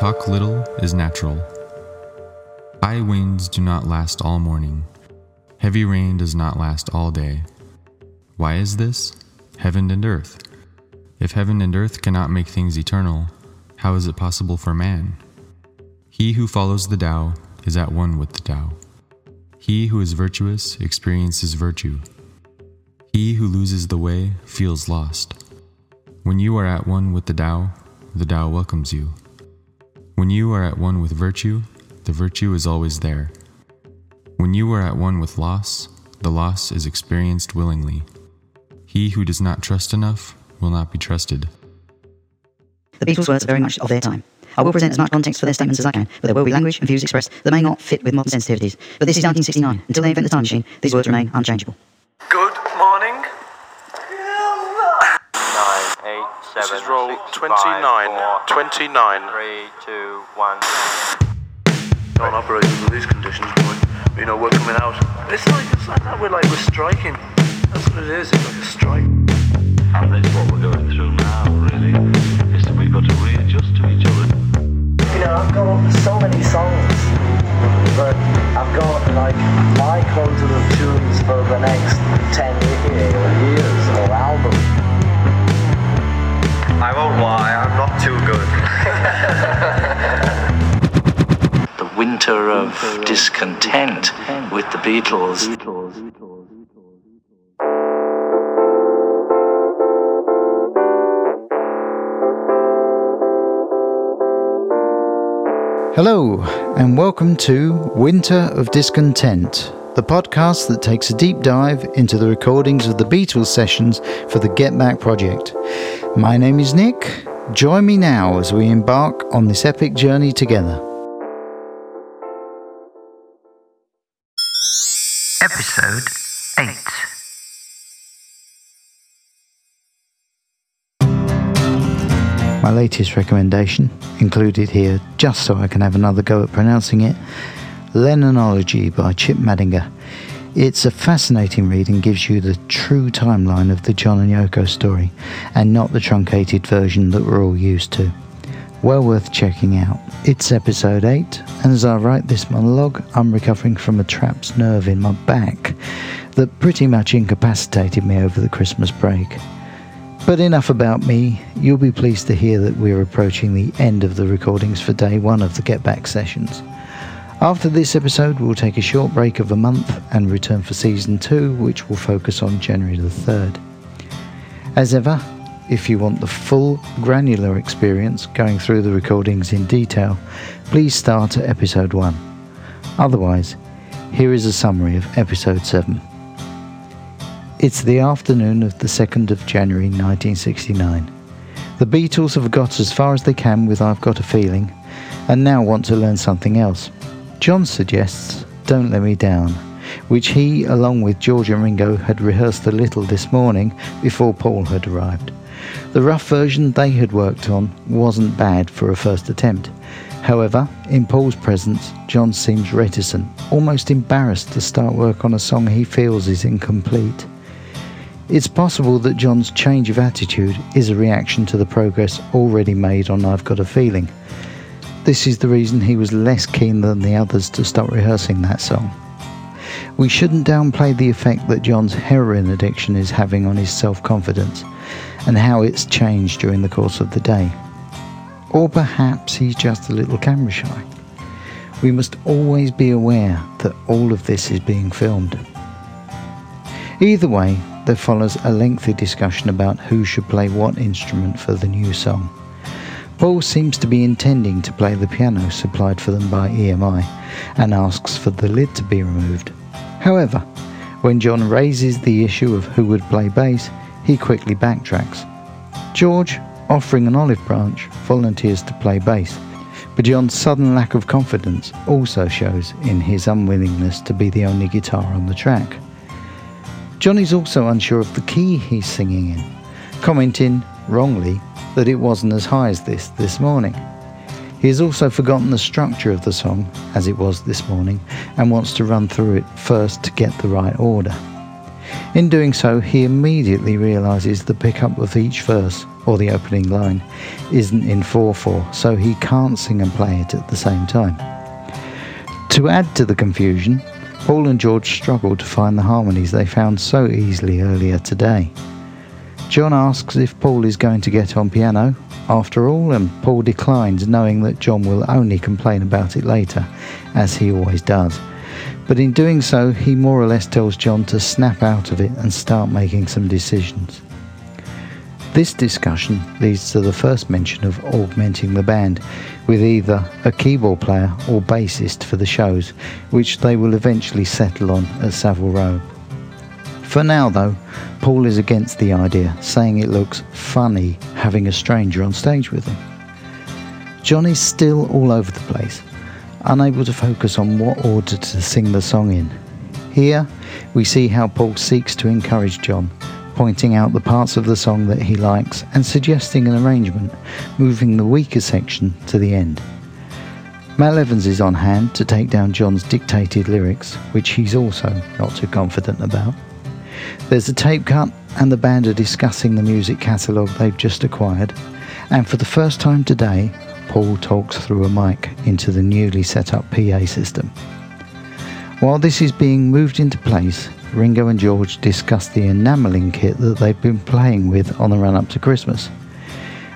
talk little is natural. High winds do not last all morning. Heavy rain does not last all day. Why is this? Heaven and earth. If heaven and earth cannot make things eternal, how is it possible for man? He who follows the Tao is at one with the Tao. He who is virtuous experiences virtue. He who loses the way feels lost. When you are at one with the Tao, the Tao welcomes you. When you are at one with virtue, the virtue is always there. When you are at one with loss, the loss is experienced willingly. He who does not trust enough will not be trusted. The Beatles' words are very much of their time. I will present as much context for their statements as I can, but there will be language and views expressed that may not fit with modern sensitivities. But this is 1969. Until they invent the time machine, these words remain unchangeable. Good morning. nine, eight, This is roll six, 29. five, four, 29. three, two, one. Don't operate under these conditions, boy. You know, we're coming out. It's like, it's like that. We're like, we're striking. That's what it is. It's like a strike. And that's what we're going through now, really, is that we've got to readjust to each other. You know, I've got so many songs, but I've got like my quota of tunes for the next 10 years or album. I won't lie, I'm not too good. The winter of discontent with the Beatles. Hello, and welcome to Winter of Discontent, the podcast that takes a deep dive into the recordings of the Beatles sessions for the Get Back project. My name is Nick. Join me now as we embark on this epic journey together. Episode 8. My latest recommendation, included here just so I can have another go at pronouncing it Lennonology by Chip Madinger. It's a fascinating read and gives you the true timeline of the John and Yoko story, and not the truncated version that we're all used to. Well worth checking out. It's episode 8, and as I write this monologue, I'm recovering from a trapped nerve in my back that pretty much incapacitated me over the Christmas break. But enough about me. You'll be pleased to hear that we're approaching the end of the recordings for day one of the Get Back sessions. After this episode, we'll take a short break of a month and return for season two, which will focus on January the 3rd. As ever, if you want the full granular experience going through the recordings in detail, please start at episode 1. Otherwise, here is a summary of episode 7. It's the afternoon of the 2nd of January 1969. The Beatles have got as far as they can with I've Got a Feeling and now want to learn something else. John suggests Don't Let Me Down, which he, along with George and Ringo, had rehearsed a little this morning before Paul had arrived. The rough version they had worked on wasn't bad for a first attempt. However, in Paul's presence, John seems reticent, almost embarrassed to start work on a song he feels is incomplete. It's possible that John's change of attitude is a reaction to the progress already made on I've Got a Feeling. This is the reason he was less keen than the others to start rehearsing that song. We shouldn't downplay the effect that John's heroin addiction is having on his self confidence and how it's changed during the course of the day. Or perhaps he's just a little camera shy. We must always be aware that all of this is being filmed. Either way, there follows a lengthy discussion about who should play what instrument for the new song. Paul seems to be intending to play the piano supplied for them by EMI and asks for the lid to be removed. However, when John raises the issue of who would play bass, he quickly backtracks. George, offering an olive branch, volunteers to play bass, but John's sudden lack of confidence also shows in his unwillingness to be the only guitar on the track. John is also unsure of the key he's singing in, commenting, wrongly, that it wasn't as high as this this morning. He has also forgotten the structure of the song, as it was this morning, and wants to run through it first to get the right order. In doing so, he immediately realizes the pickup of each verse, or the opening line, isn't in 4 4, so he can't sing and play it at the same time. To add to the confusion, Paul and George struggle to find the harmonies they found so easily earlier today. John asks if Paul is going to get on piano, after all, and Paul declines, knowing that John will only complain about it later, as he always does. But in doing so, he more or less tells John to snap out of it and start making some decisions. This discussion leads to the first mention of augmenting the band with either a keyboard player or bassist for the shows, which they will eventually settle on at Savile Row. For now, though, Paul is against the idea, saying it looks funny having a stranger on stage with them. John is still all over the place, unable to focus on what order to sing the song in. Here, we see how Paul seeks to encourage John, pointing out the parts of the song that he likes and suggesting an arrangement, moving the weaker section to the end. Mal Evans is on hand to take down John's dictated lyrics, which he's also not too confident about. There's a tape cut, and the band are discussing the music catalogue they've just acquired. And for the first time today, Paul talks through a mic into the newly set up PA system. While this is being moved into place, Ringo and George discuss the enamelling kit that they've been playing with on the run up to Christmas.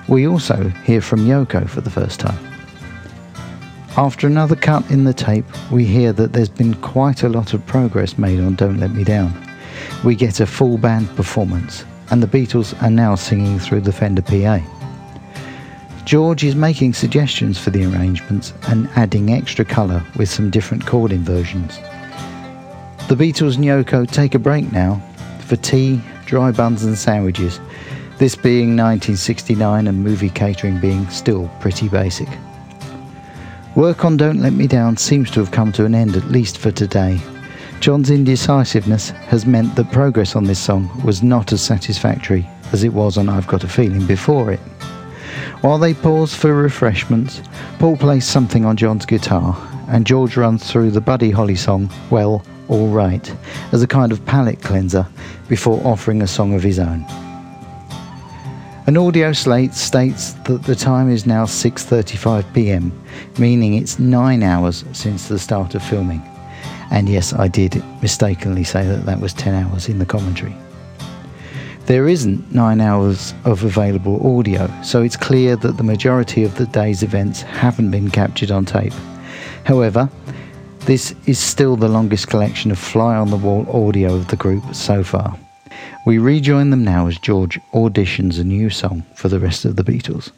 We also hear from Yoko for the first time. After another cut in the tape, we hear that there's been quite a lot of progress made on Don't Let Me Down. We get a full band performance, and the Beatles are now singing through the Fender PA. George is making suggestions for the arrangements and adding extra colour with some different chord inversions. The Beatles and Yoko take a break now for tea, dry buns, and sandwiches, this being 1969 and movie catering being still pretty basic. Work on Don't Let Me Down seems to have come to an end, at least for today. John's indecisiveness has meant that progress on this song was not as satisfactory as it was on I've Got a Feeling before it. While they pause for refreshments, Paul plays something on John's guitar, and George runs through the Buddy Holly song, Well, All Right, as a kind of palate cleanser before offering a song of his own. An audio slate states that the time is now 6:35 p.m., meaning it's 9 hours since the start of filming. And yes, I did mistakenly say that that was 10 hours in the commentary. There isn't 9 hours of available audio, so it's clear that the majority of the day's events haven't been captured on tape. However, this is still the longest collection of fly on the wall audio of the group so far. We rejoin them now as George auditions a new song for the rest of the Beatles.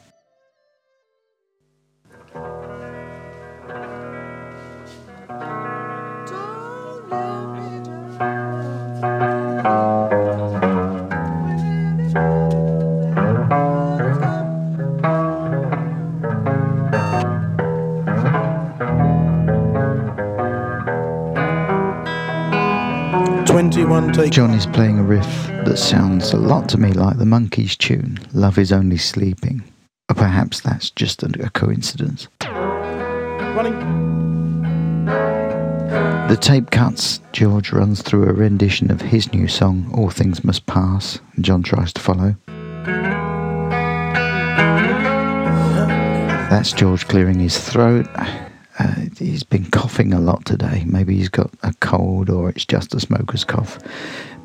Twenty-one take. John is playing a riff that sounds a lot to me like the Monkees tune, Love is Only Sleeping. Or perhaps that's just a a coincidence. Running. The tape cuts. George runs through a rendition of his new song, All Things Must Pass, and John tries to follow. That's George clearing his throat. Uh, he's been coughing a lot today. Maybe he's got a cold or it's just a smoker's cough.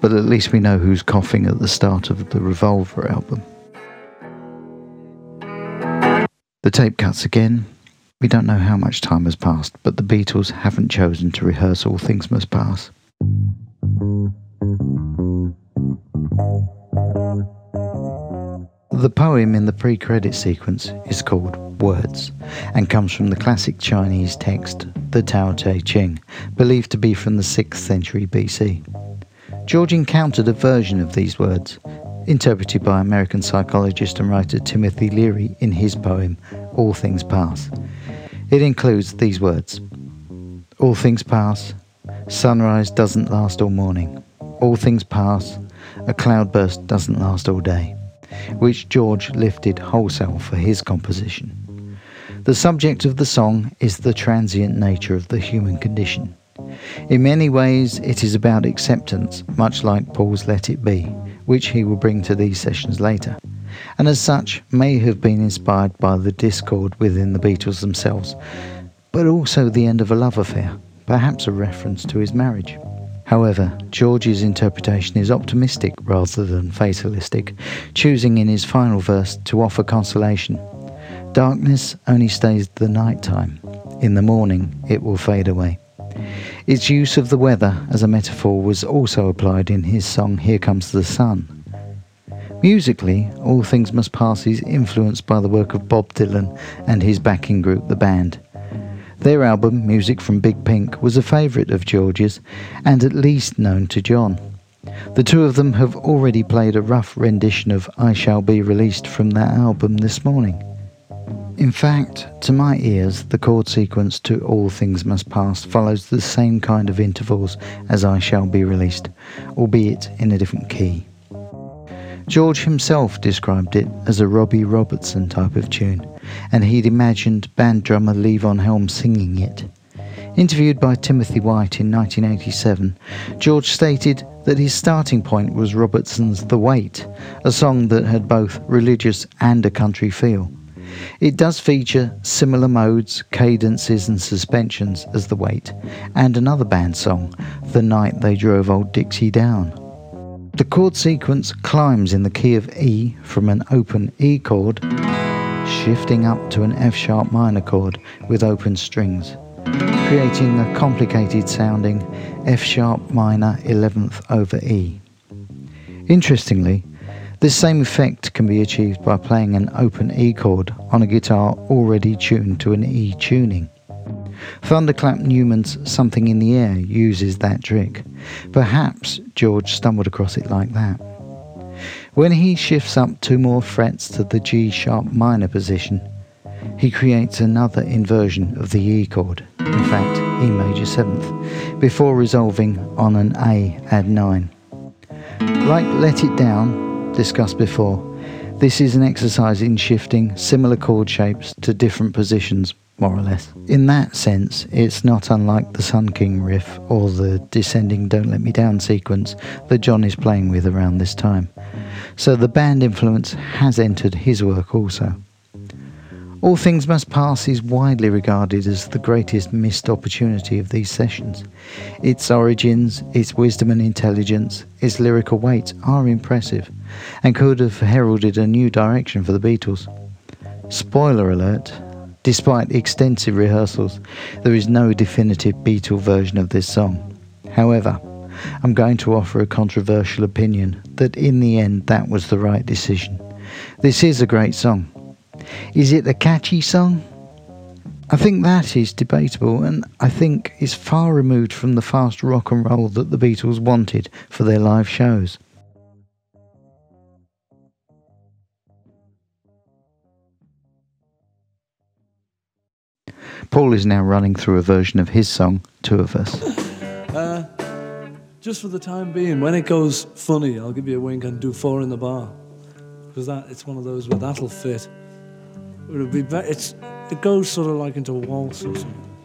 But at least we know who's coughing at the start of the Revolver album. The tape cuts again. We don't know how much time has passed, but the Beatles haven't chosen to rehearse All Things Must Pass. The poem in the pre credit sequence is called Words and comes from the classic Chinese text, the Tao Te Ching, believed to be from the 6th century BC. George encountered a version of these words, interpreted by American psychologist and writer Timothy Leary in his poem All Things Pass. It includes these words All things pass, sunrise doesn't last all morning. All things pass, a cloudburst doesn't last all day which George lifted wholesale for his composition. The subject of the song is the transient nature of the human condition. In many ways, it is about acceptance, much like Paul's Let It Be, which he will bring to these sessions later, and as such may have been inspired by the discord within the Beatles themselves, but also the end of a love affair, perhaps a reference to his marriage. However, George's interpretation is optimistic rather than fatalistic, choosing in his final verse to offer consolation. Darkness only stays the night time. In the morning, it will fade away. Its use of the weather as a metaphor was also applied in his song Here Comes the Sun. Musically, All Things Must Pass is influenced by the work of Bob Dylan and his backing group, the band. Their album, Music from Big Pink, was a favourite of George's and at least known to John. The two of them have already played a rough rendition of I Shall Be released from that album this morning. In fact, to my ears, the chord sequence to All Things Must Pass follows the same kind of intervals as I Shall Be Released, albeit in a different key. George himself described it as a Robbie Robertson type of tune, and he'd imagined band drummer Levon Helm singing it. Interviewed by Timothy White in 1987, George stated that his starting point was Robertson's The Weight, a song that had both religious and a country feel. It does feature similar modes, cadences, and suspensions as The Weight, and another band song, The Night They Drove Old Dixie Down. The chord sequence climbs in the key of E from an open E chord, shifting up to an F sharp minor chord with open strings, creating a complicated sounding F sharp minor 11th over E. Interestingly, this same effect can be achieved by playing an open E chord on a guitar already tuned to an E tuning. Thunderclap Newman's Something in the Air uses that trick. Perhaps George stumbled across it like that. When he shifts up two more frets to the G sharp minor position, he creates another inversion of the E chord, in fact, E major 7th, before resolving on an A add 9. Like Let It Down, discussed before, this is an exercise in shifting similar chord shapes to different positions more or less. In that sense, it's not unlike the Sun King riff or the descending Don't Let Me Down sequence that John is playing with around this time. So the band influence has entered his work also. All Things Must Pass is widely regarded as the greatest missed opportunity of these sessions. Its origins, its wisdom and intelligence, its lyrical weight are impressive and could have heralded a new direction for the Beatles. Spoiler alert, Despite extensive rehearsals, there is no definitive Beatle version of this song. However, I'm going to offer a controversial opinion that in the end that was the right decision. This is a great song. Is it a catchy song? I think that is debatable and I think is far removed from the fast rock and roll that the Beatles wanted for their live shows. Paul is now running through a version of his song, Two of Us. Uh, just for the time being, when it goes funny, I'll give you a wink and do four in the bar. Because that it's one of those where that'll fit. It'll be be- it's it goes sort of like into a waltz or something.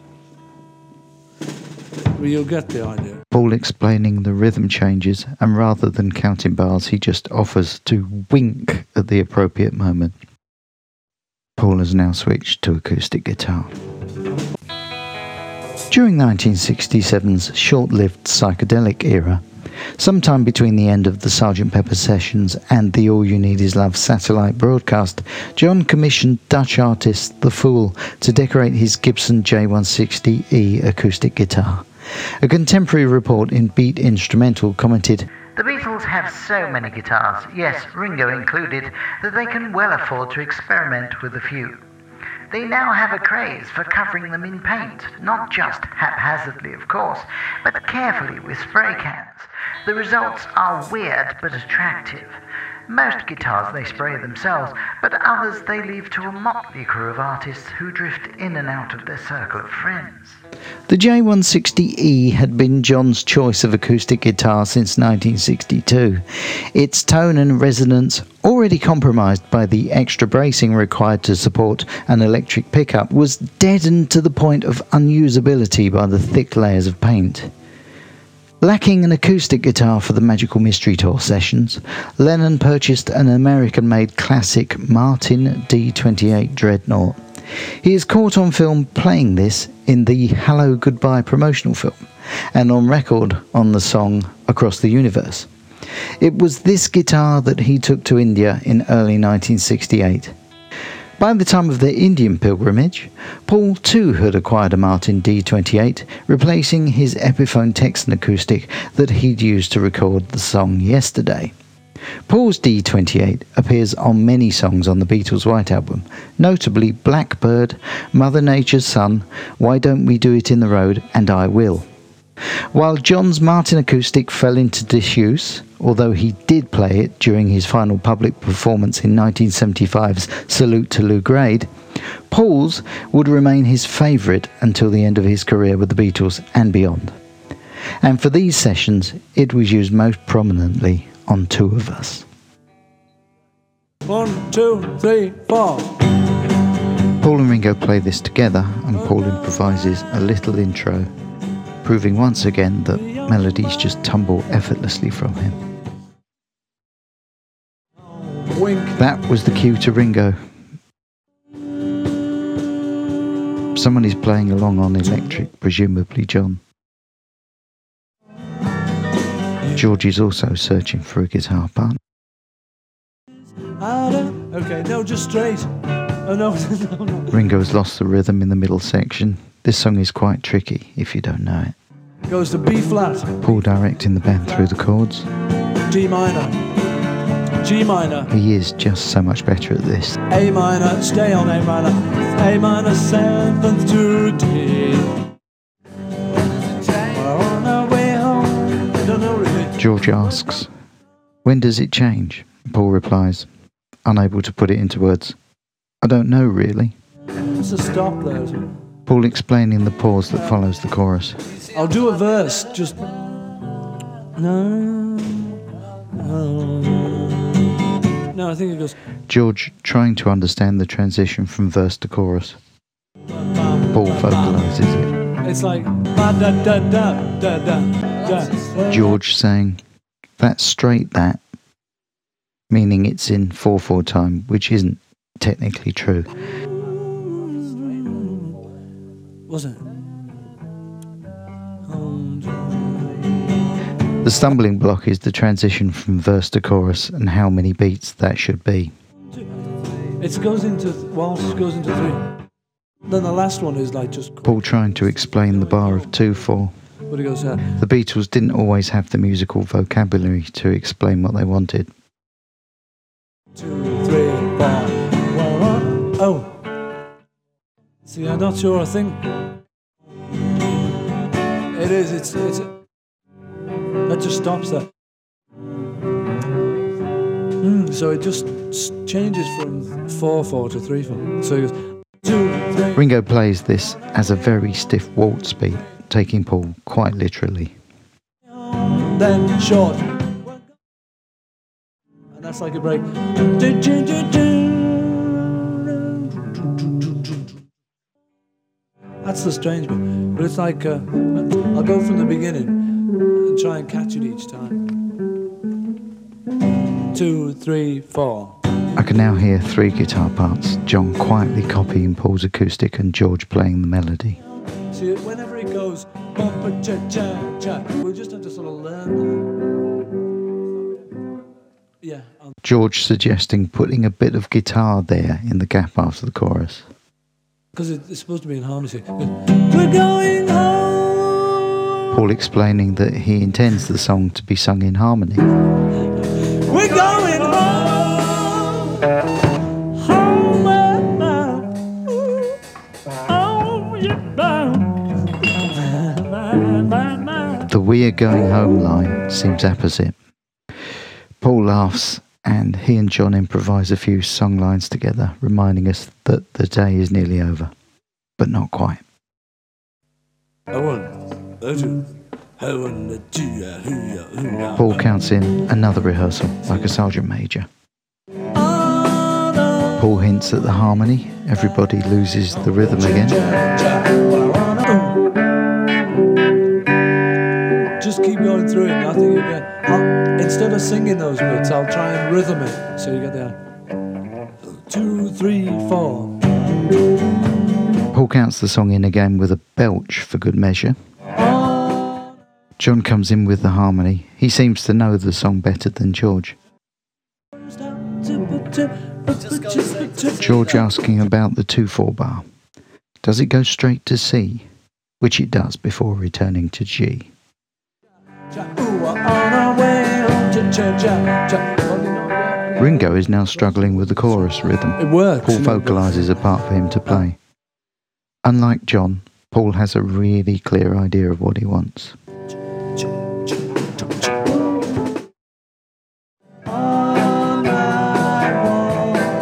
But you'll get the idea. Paul explaining the rhythm changes, and rather than counting bars, he just offers to wink at the appropriate moment. Paul has now switched to acoustic guitar. During 1967's short lived psychedelic era, sometime between the end of the Sgt. Pepper sessions and the All You Need Is Love satellite broadcast, John commissioned Dutch artist The Fool to decorate his Gibson J160E acoustic guitar. A contemporary report in Beat Instrumental commented, The Beatles have so many guitars, yes, Ringo included, that they can well afford to experiment with a few. They now have a craze for covering them in paint, not just haphazardly, of course, but carefully with spray cans. The results are weird but attractive. Most guitars they spray themselves, but others they leave to a motley crew of artists who drift in and out of their circle of friends. The J160E had been John's choice of acoustic guitar since 1962. Its tone and resonance, already compromised by the extra bracing required to support an electric pickup, was deadened to the point of unusability by the thick layers of paint. Lacking an acoustic guitar for the Magical Mystery Tour sessions, Lennon purchased an American made classic Martin D28 Dreadnought. He is caught on film playing this in the Hello Goodbye promotional film and on record on the song Across the Universe. It was this guitar that he took to India in early 1968. By the time of the Indian pilgrimage, Paul too had acquired a Martin D28, replacing his Epiphone Texan acoustic that he'd used to record the song yesterday. Paul's D28 appears on many songs on the Beatles' White Album, notably Blackbird, Mother Nature's Son, Why Don't We Do It in the Road, and I Will. While John's Martin acoustic fell into disuse, although he did play it during his final public performance in 1975's Salute to Lou Grade, Paul's would remain his favourite until the end of his career with the Beatles and beyond. And for these sessions, it was used most prominently on Two of Us. One, two, three, four. Paul and Ringo play this together, and Paul improvises a little intro proving once again that melodies just tumble effortlessly from him. Wink. That was the cue to Ringo. Someone is playing along on electric, presumably John. George is also searching for a guitar part. Okay, no, just straight. Oh, no, no, no. Ringo has lost the rhythm in the middle section. This song is quite tricky if you don't know it. Goes to B flat, Paul directing the band through the chords. D minor, G minor, He is just so much better at this. A minor, stay on A minor, A minor, seventh to D. We're on our way home. Don't know really. George asks, When does it change? Paul replies, unable to put it into words, I don't know really. Stop? Paul explaining the pause that follows the chorus. I'll do a verse, just. No. No. No, I think it goes. George trying to understand the transition from verse to chorus. Paul vocalizes it. It's like. George saying, That's straight that, meaning it's in 4 4 time, which isn't technically true. Was The stumbling block is the transition from verse to chorus and how many beats that should be. It goes into waltz goes into three. Then the last one is like just. Paul trying to explain the bar of 2 4. But it goes. Uh, The Beatles didn't always have the musical vocabulary to explain what they wanted. two, three, four. One, one. Oh. See, I'm not sure. I think it is. It's. It's. That just stops there. Mm, so it just changes from four four to three four. So it goes two, three. Ringo plays this as a very stiff waltz beat, taking Paul quite literally. then short. And that's like a break. That's the strange bit. But it's like, uh, I'll go from the beginning and try and catch it each time. Two, three, four. I can now hear three guitar parts John quietly copying Paul's acoustic and George playing the melody. See, whenever it goes, bumper, cha, cha, cha, we'll just have to sort of learn that. Yeah, I'll George suggesting putting a bit of guitar there in the gap after the chorus. Because it's supposed to be in harmony. We're going home. Paul explaining that he intends the song to be sung in harmony. We're going home. Home. Oh. The We Are Going Home line seems apposite. Paul laughs and he and John improvise a few song lines together, reminding us that the day is nearly over. But not quite. A one, a two, a one, a two, a hoo, a hoo, a Paul counts in another rehearsal, like a sergeant major. Paul hints at the harmony, everybody loses the rhythm again. just keep going through it. And I think you get. I'll, instead of singing those bits, I'll try and rhythm it. So you get the two, three, four. Paul counts the song in again with a belch for good measure. John comes in with the harmony. He seems to know the song better than George. George asking about the 2 4 bar. Does it go straight to C? Which it does before returning to G. Ringo is now struggling with the chorus rhythm. It works. Paul vocalises a part for him to play. Unlike John, Paul has a really clear idea of what he wants.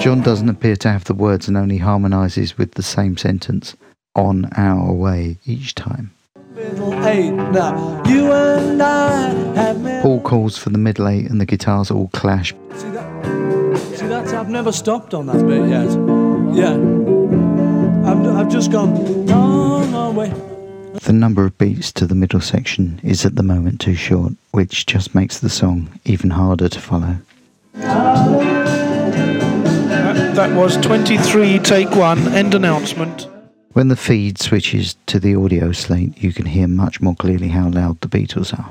John doesn't appear to have the words and only harmonises with the same sentence on our way each time. middle eight now. You and I have met. Paul calls for the middle eight and the guitars all clash. See that? See that's I've never stopped on that bit yet. Yeah. I've, I've just gone long, long way. The number of beats to the middle section is at the moment too short, which just makes the song even harder to follow. That was 23, take one, end announcement. When the feed switches to the audio slate, you can hear much more clearly how loud the Beatles are.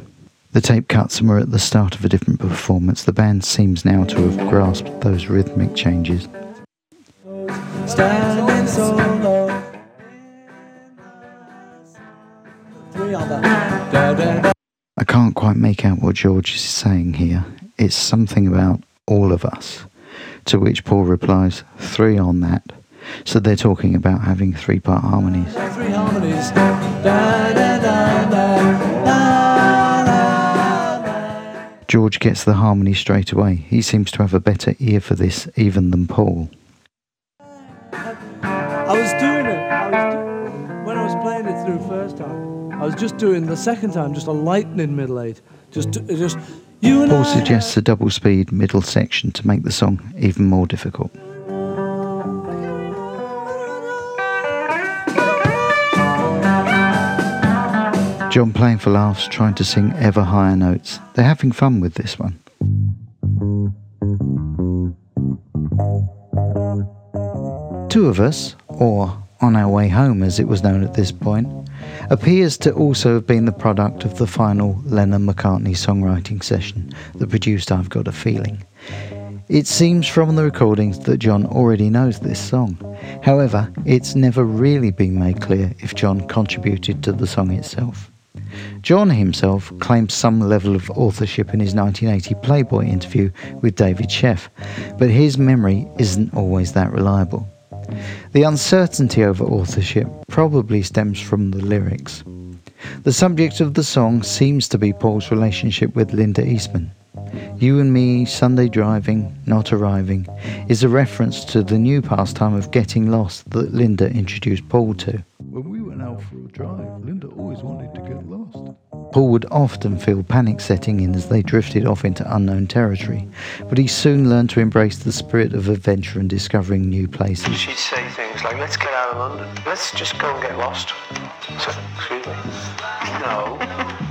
The tape cuts and we're at the start of a different performance. The band seems now to have grasped those rhythmic changes. Standing so low. Three on the. Da, da, da. I can't quite make out what George is saying here. It's something about all of us. To which Paul replies, three on that. So they're talking about having three part harmonies. Three harmonies. Da, da, da. George gets the harmony straight away. He seems to have a better ear for this even than Paul. I was doing it. I was do- when I was playing it through first time. I was just doing the second time, just a lightning middle eight. Just, just Paul suggests a double speed middle section to make the song even more difficult. John playing for laughs, trying to sing ever higher notes. They're having fun with this one. Two of Us, or On Our Way Home as it was known at this point, appears to also have been the product of the final Lennon McCartney songwriting session that produced I've Got a Feeling. It seems from the recordings that John already knows this song. However, it's never really been made clear if John contributed to the song itself. John himself claims some level of authorship in his 1980 Playboy interview with David Sheff, but his memory isn't always that reliable. The uncertainty over authorship probably stems from the lyrics. The subject of the song seems to be Paul's relationship with Linda Eastman. You and Me, Sunday Driving, Not Arriving is a reference to the new pastime of getting lost that Linda introduced Paul to. When we went out for a drive, Linda always wanted to get lost. Paul would often feel panic setting in as they drifted off into unknown territory, but he soon learned to embrace the spirit of adventure and discovering new places. She'd say things like, let's get out of London. Let's just go and get lost. So, excuse me. No.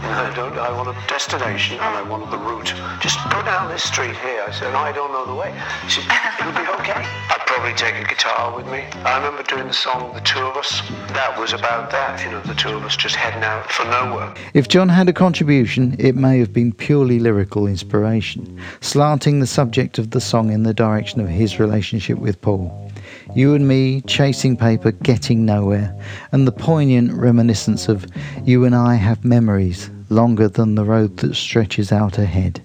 I don't. I want a destination and I want the route. Just go down this street here. I said, I don't know the way. She said, it'll be okay. I'd probably take a guitar with me. I remember doing the song The Two of Us. That was about that, you know, the two of us just heading out for nowhere. If John had a contribution, it may have been purely lyrical inspiration, slanting the subject of the song in the direction of his relationship with Paul. You and me, chasing paper, getting nowhere, and the poignant reminiscence of you and I have memories longer than the road that stretches out ahead.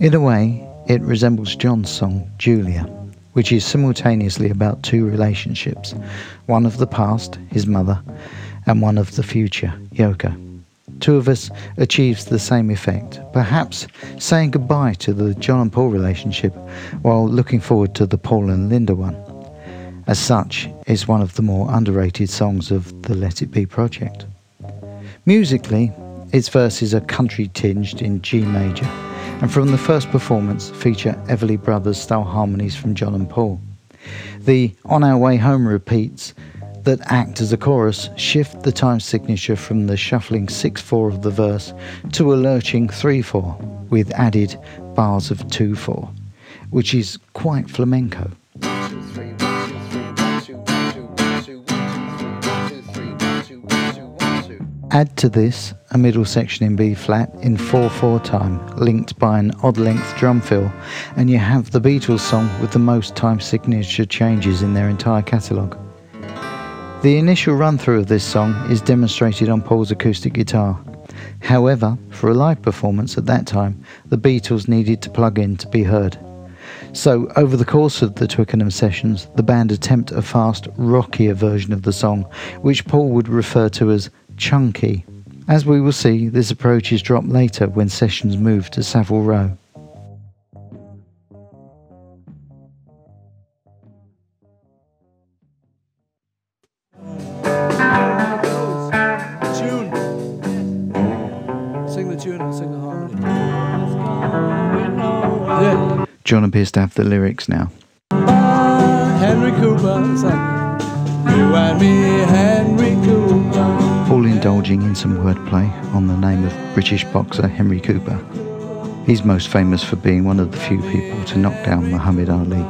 In a way, it resembles John's song, Julia, which is simultaneously about two relationships one of the past, his mother, and one of the future, Yoko. Two of Us achieves the same effect, perhaps saying goodbye to the John and Paul relationship while looking forward to the Paul and Linda one. As such, it's one of the more underrated songs of the Let It Be project. Musically, its verses are country tinged in G major, and from the first performance feature Everly Brothers style harmonies from John and Paul. The On Our Way Home repeats that act as a chorus shift the time signature from the shuffling 6 4 of the verse to a lurching 3 4 with added bars of 2 4, which is quite flamenco. Add to this a middle section in B flat in 4 4 time, linked by an odd length drum fill, and you have the Beatles song with the most time signature changes in their entire catalogue. The initial run through of this song is demonstrated on Paul's acoustic guitar. However, for a live performance at that time, the Beatles needed to plug in to be heard. So, over the course of the Twickenham sessions, the band attempt a fast, rockier version of the song, which Paul would refer to as chunky. As we will see, this approach is dropped later when sessions move to Savile Row. Tune. Sing the tune and sing the harmony. Yeah. John appears to have the lyrics now. Ah, Henry Cooper. You and me, Henry Cooper. Paul indulging in some wordplay on the name of British boxer Henry Cooper. He's most famous for being one of the few people to knock down Muhammad Ali.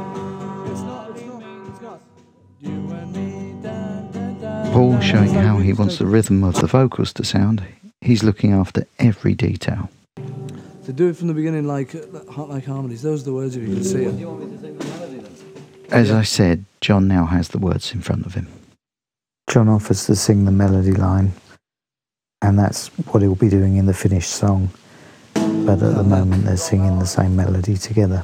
Paul showing how he wants the rhythm of the vocals to sound. He's looking after every detail. To do it from the beginning like hot like harmonies. Those are the words if you can see it. As I said, John now has the words in front of him. John offers to sing the melody line, and that's what he'll be doing in the finished song. But at the moment, they're singing the same melody together.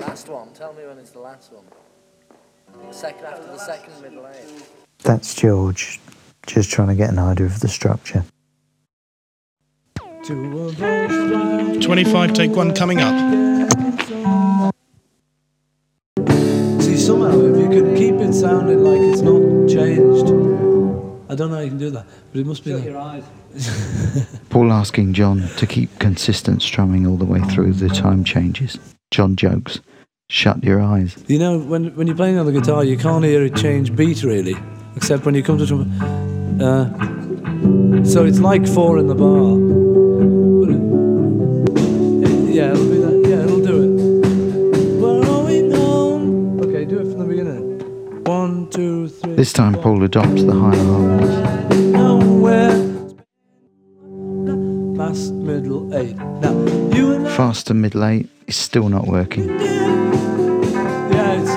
Last one. Tell me when it's the last one. The second after the second middle eight. That's George, just trying to get an idea of the structure. 25, take one coming up. See, somehow, if you can keep it sounding like it's not changed, I don't know how you can do that, but it must be. your eyes. Paul asking John to keep consistent strumming all the way through the time changes. John jokes, Shut your eyes. You know, when when you're playing on the guitar, you can't hear it change beat really, except when you come to trumpet. Uh, so it's like four in the bar. It- yeah, it'll be that. Yeah, it'll do it. We're going home. Okay, do it from the beginning. One, two, three. This time, Paul adopts the higher harmonies. Nowhere. Last middle eight. Now and Faster middle eight is still not working. Yeah, it's.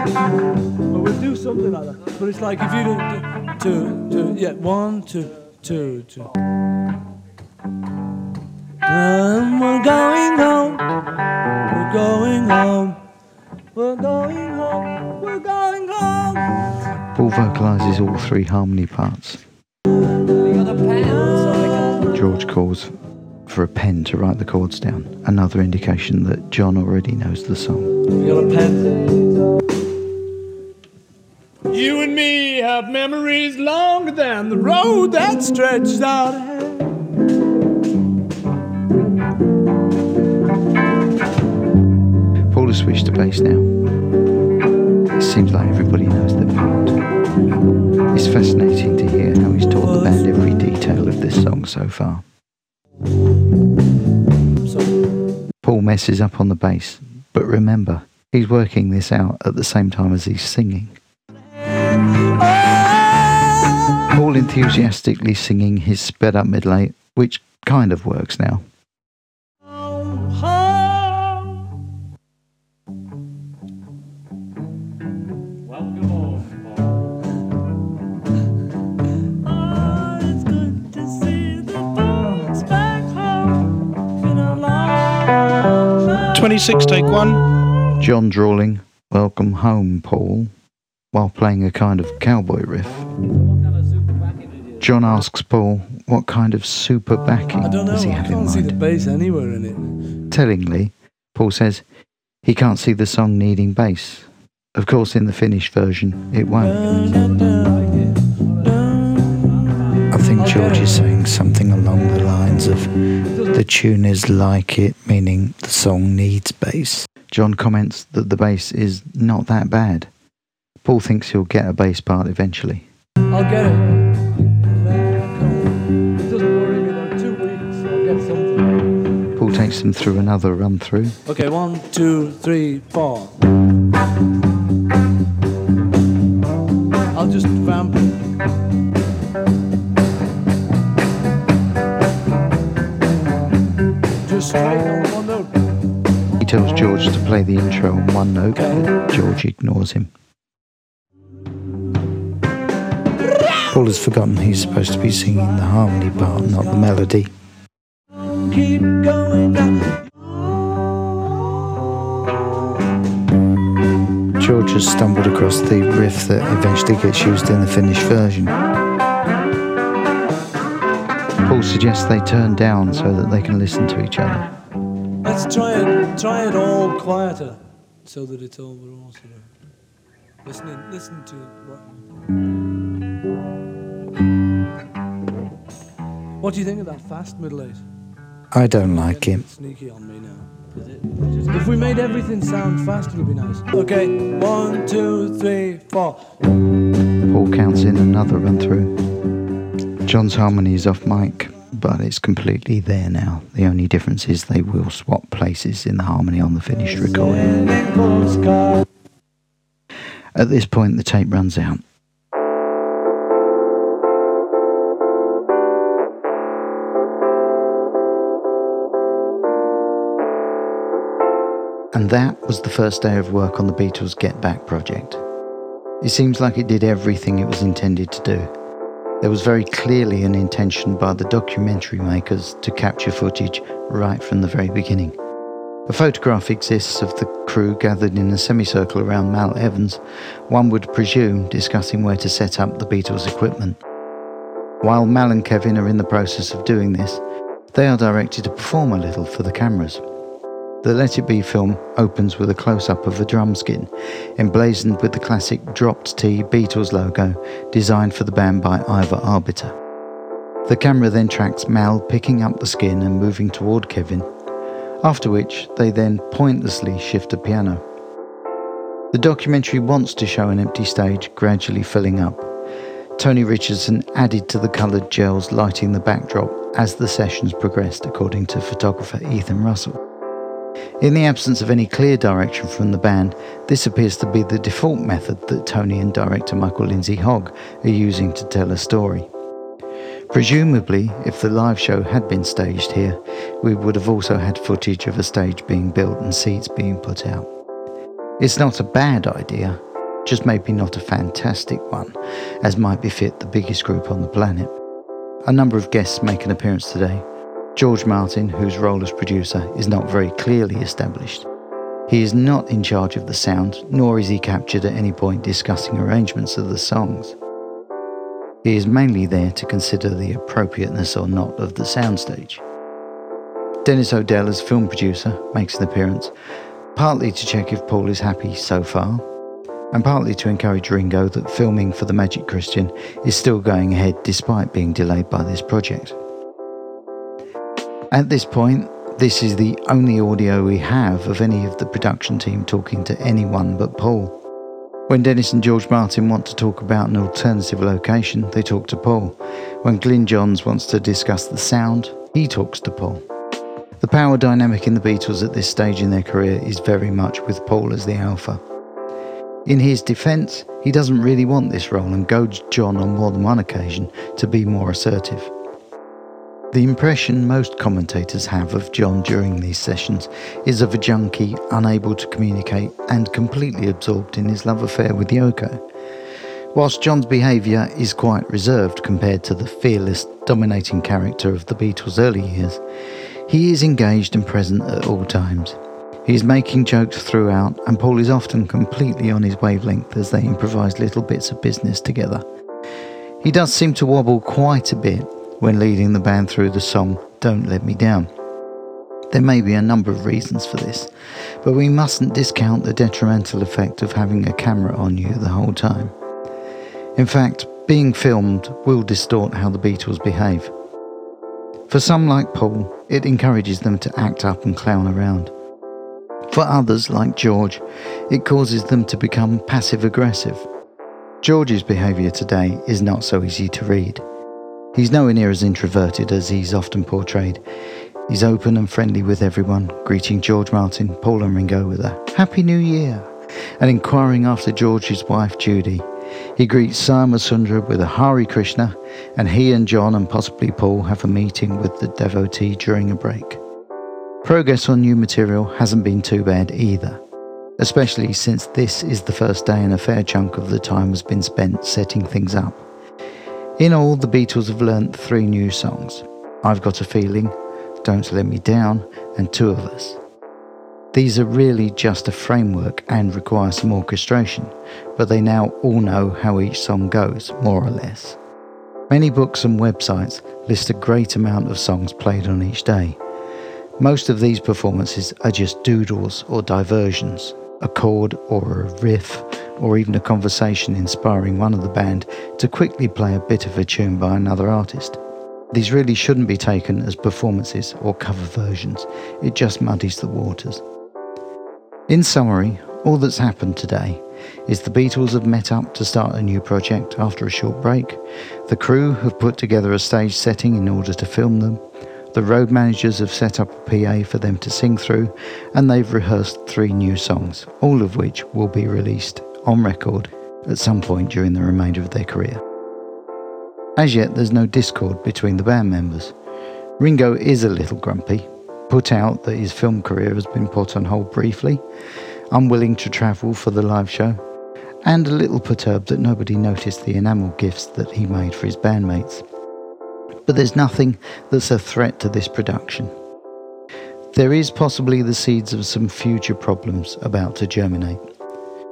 Well, we'll do something like that. But it's like if you do two, two, yeah, one, two, two, two. And we're going home. We're going home. We're going home. We're going home. Paul vocalises all three harmony parts. George calls for a pen to write the chords down, another indication that John already knows the song. You got a pen? You and me have memories longer than the road that stretches out ahead. Paul has switched to bass now. It seems like everybody knows the part. It's fascinating to hear how he's taught the band every detail of this song so far. Paul messes up on the bass, but remember, he's working this out at the same time as he's singing. Paul enthusiastically singing his sped up eight, which kind of works now. Twenty-six, take one. John drawling, Welcome home, Paul, while playing a kind of cowboy riff. John asks Paul what kind of super backing I don't know. does he I have in can't see the bass anywhere in it. Tellingly, Paul says he can't see the song needing bass. Of course, in the finished version, it won't. I think George is saying something along the lines of the tune is like it, meaning the song needs bass. John comments that the bass is not that bad, Paul thinks he'll get a bass part eventually. I'll get it. It doesn't worry me. There two weeks. I'll get something. Paul takes them through another run through. Okay, one, two, three, four. George to play the intro on one note. George ignores him. Paul has forgotten he's supposed to be singing the harmony part, not the melody. Keep going. George has stumbled across the riff that eventually gets used in the finished version. Paul suggests they turn down so that they can listen to each other. Let's try it. Try it all quieter, so that it's all we're all sort of listening. Listen to what. What do you think of that fast middle eight? I don't like it. Sneaky on me now. If we made everything sound fast, it would be nice. Okay, one, two, three, four. Paul counts in another run through. John's harmony is off mic, but it's completely there now. The only difference is they will swap places in the harmony on the finished recording. At this point, the tape runs out. And that was the first day of work on the Beatles' Get Back project. It seems like it did everything it was intended to do. There was very clearly an intention by the documentary makers to capture footage right from the very beginning. A photograph exists of the crew gathered in a semicircle around Mal Evans, one would presume discussing where to set up the Beatles' equipment. While Mal and Kevin are in the process of doing this, they are directed to perform a little for the cameras. The Let It Be film opens with a close up of a drum skin, emblazoned with the classic dropped T Beatles logo designed for the band by Ivor Arbiter. The camera then tracks Mal picking up the skin and moving toward Kevin, after which they then pointlessly shift a piano. The documentary wants to show an empty stage gradually filling up. Tony Richmond added to the coloured gels lighting the backdrop as the sessions progressed, according to photographer Ethan Russell. In the absence of any clear direction from the band, this appears to be the default method that Tony and director Michael Lindsay Hogg are using to tell a story. Presumably, if the live show had been staged here, we would have also had footage of a stage being built and seats being put out. It's not a bad idea, just maybe not a fantastic one, as might befit the biggest group on the planet. A number of guests make an appearance today, George Martin, whose role as producer is not very clearly established. He is not in charge of the sound, nor is he captured at any point discussing arrangements of the songs. He is mainly there to consider the appropriateness or not of the soundstage. Dennis O'Dell, as film producer, makes an appearance, partly to check if Paul is happy so far, and partly to encourage Ringo that filming for the Magic Christian is still going ahead despite being delayed by this project. At this point, this is the only audio we have of any of the production team talking to anyone but Paul. When Dennis and George Martin want to talk about an alternative location, they talk to Paul. When Glyn Johns wants to discuss the sound, he talks to Paul. The power dynamic in the Beatles at this stage in their career is very much with Paul as the alpha. In his defence, he doesn't really want this role and goads John on more than one occasion to be more assertive. The impression most commentators have of John during these sessions is of a junkie unable to communicate and completely absorbed in his love affair with Yoko. Whilst John's behaviour is quite reserved compared to the fearless, dominating character of the Beatles' early years, he is engaged and present at all times. He is making jokes throughout, and Paul is often completely on his wavelength as they improvise little bits of business together. He does seem to wobble quite a bit, when leading the band through the song Don't Let Me Down. There may be a number of reasons for this, but we mustn't discount the detrimental effect of having a camera on you the whole time. In fact, being filmed will distort how the Beatles behave. For some, like Paul, it encourages them to act up and clown around. For others, like George, it causes them to become passive aggressive, George's behaviour today is not so easy to read. He's nowhere near as introverted as he's often portrayed. He's open and friendly with everyone, greeting George Martin, Paul and Ringo with a Happy New Year, and inquiring after George's wife Judy. He greets Shyamasundar with a Hare Krishna, and he and John and possibly Paul have a meeting with the devotee during a break. Progress on new material hasn't been too bad either, especially since this is the first day and a fair chunk of the time has been spent setting things up. In all, the Beatles have learnt three new songs I've Got a Feeling, Don't Let Me Down, and Two of Us. These are really just a framework and require some orchestration, but they now all know how each song goes, more or less. Many books and websites list a great amount of songs played on each day, most of these performances are just doodles or diversions, a chord or a riff, or even a conversation inspiring one of the band to quickly play a bit of a tune by another artist. These really shouldn't be taken as performances or cover versions, it just muddies the waters. In summary, all that's happened today is the Beatles have met up to start a new project after a short break, the crew have put together a stage setting in order to film them, the road managers have set up a PA for them to sing through, and they've rehearsed three new songs, all of which will be released on record at some point during the remainder of their career. As yet, there's no discord between the band members. Ringo is a little grumpy, put out that his film career has been put on hold briefly, unwilling to travel for the live show, and a little perturbed that nobody noticed the enamel gifts that he made for his bandmates but there's nothing that's a threat to this production. There is possibly the seeds of some future problems about to germinate.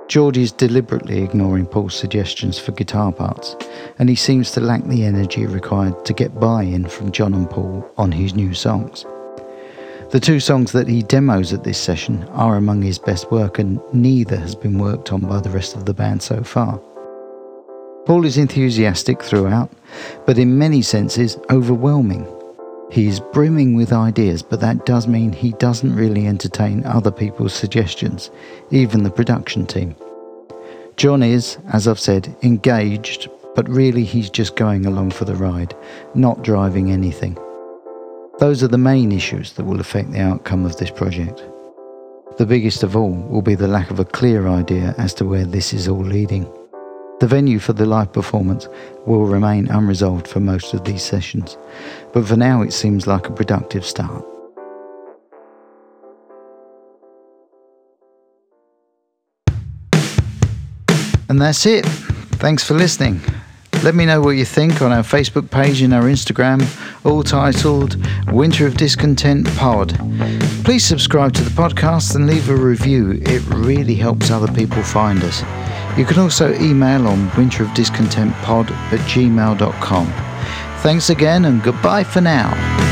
George is deliberately ignoring Paul's suggestions for guitar parts, and he seems to lack the energy required to get buy in from John and Paul on his new songs. The two songs that he demos at this session are among his best work, and neither has been worked on by the rest of the band so far. Paul is enthusiastic throughout, but in many senses overwhelming. He is brimming with ideas, but that does mean he doesn't really entertain other people's suggestions, even the production team. John is, as I've said, engaged, but really he's just going along for the ride, not driving anything. Those are the main issues that will affect the outcome of this project. The biggest of all will be the lack of a clear idea as to where this is all leading. The venue for the live performance will remain unresolved for most of these sessions, but for now it seems like a productive start. And that's it. Thanks for listening. Let me know what you think on our Facebook page and our Instagram, all titled Winter of Discontent Pod. Please subscribe to the podcast and leave a review, it really helps other people find us. You can also email on winterofdiscontentpod at gmail.com. Thanks again and goodbye for now.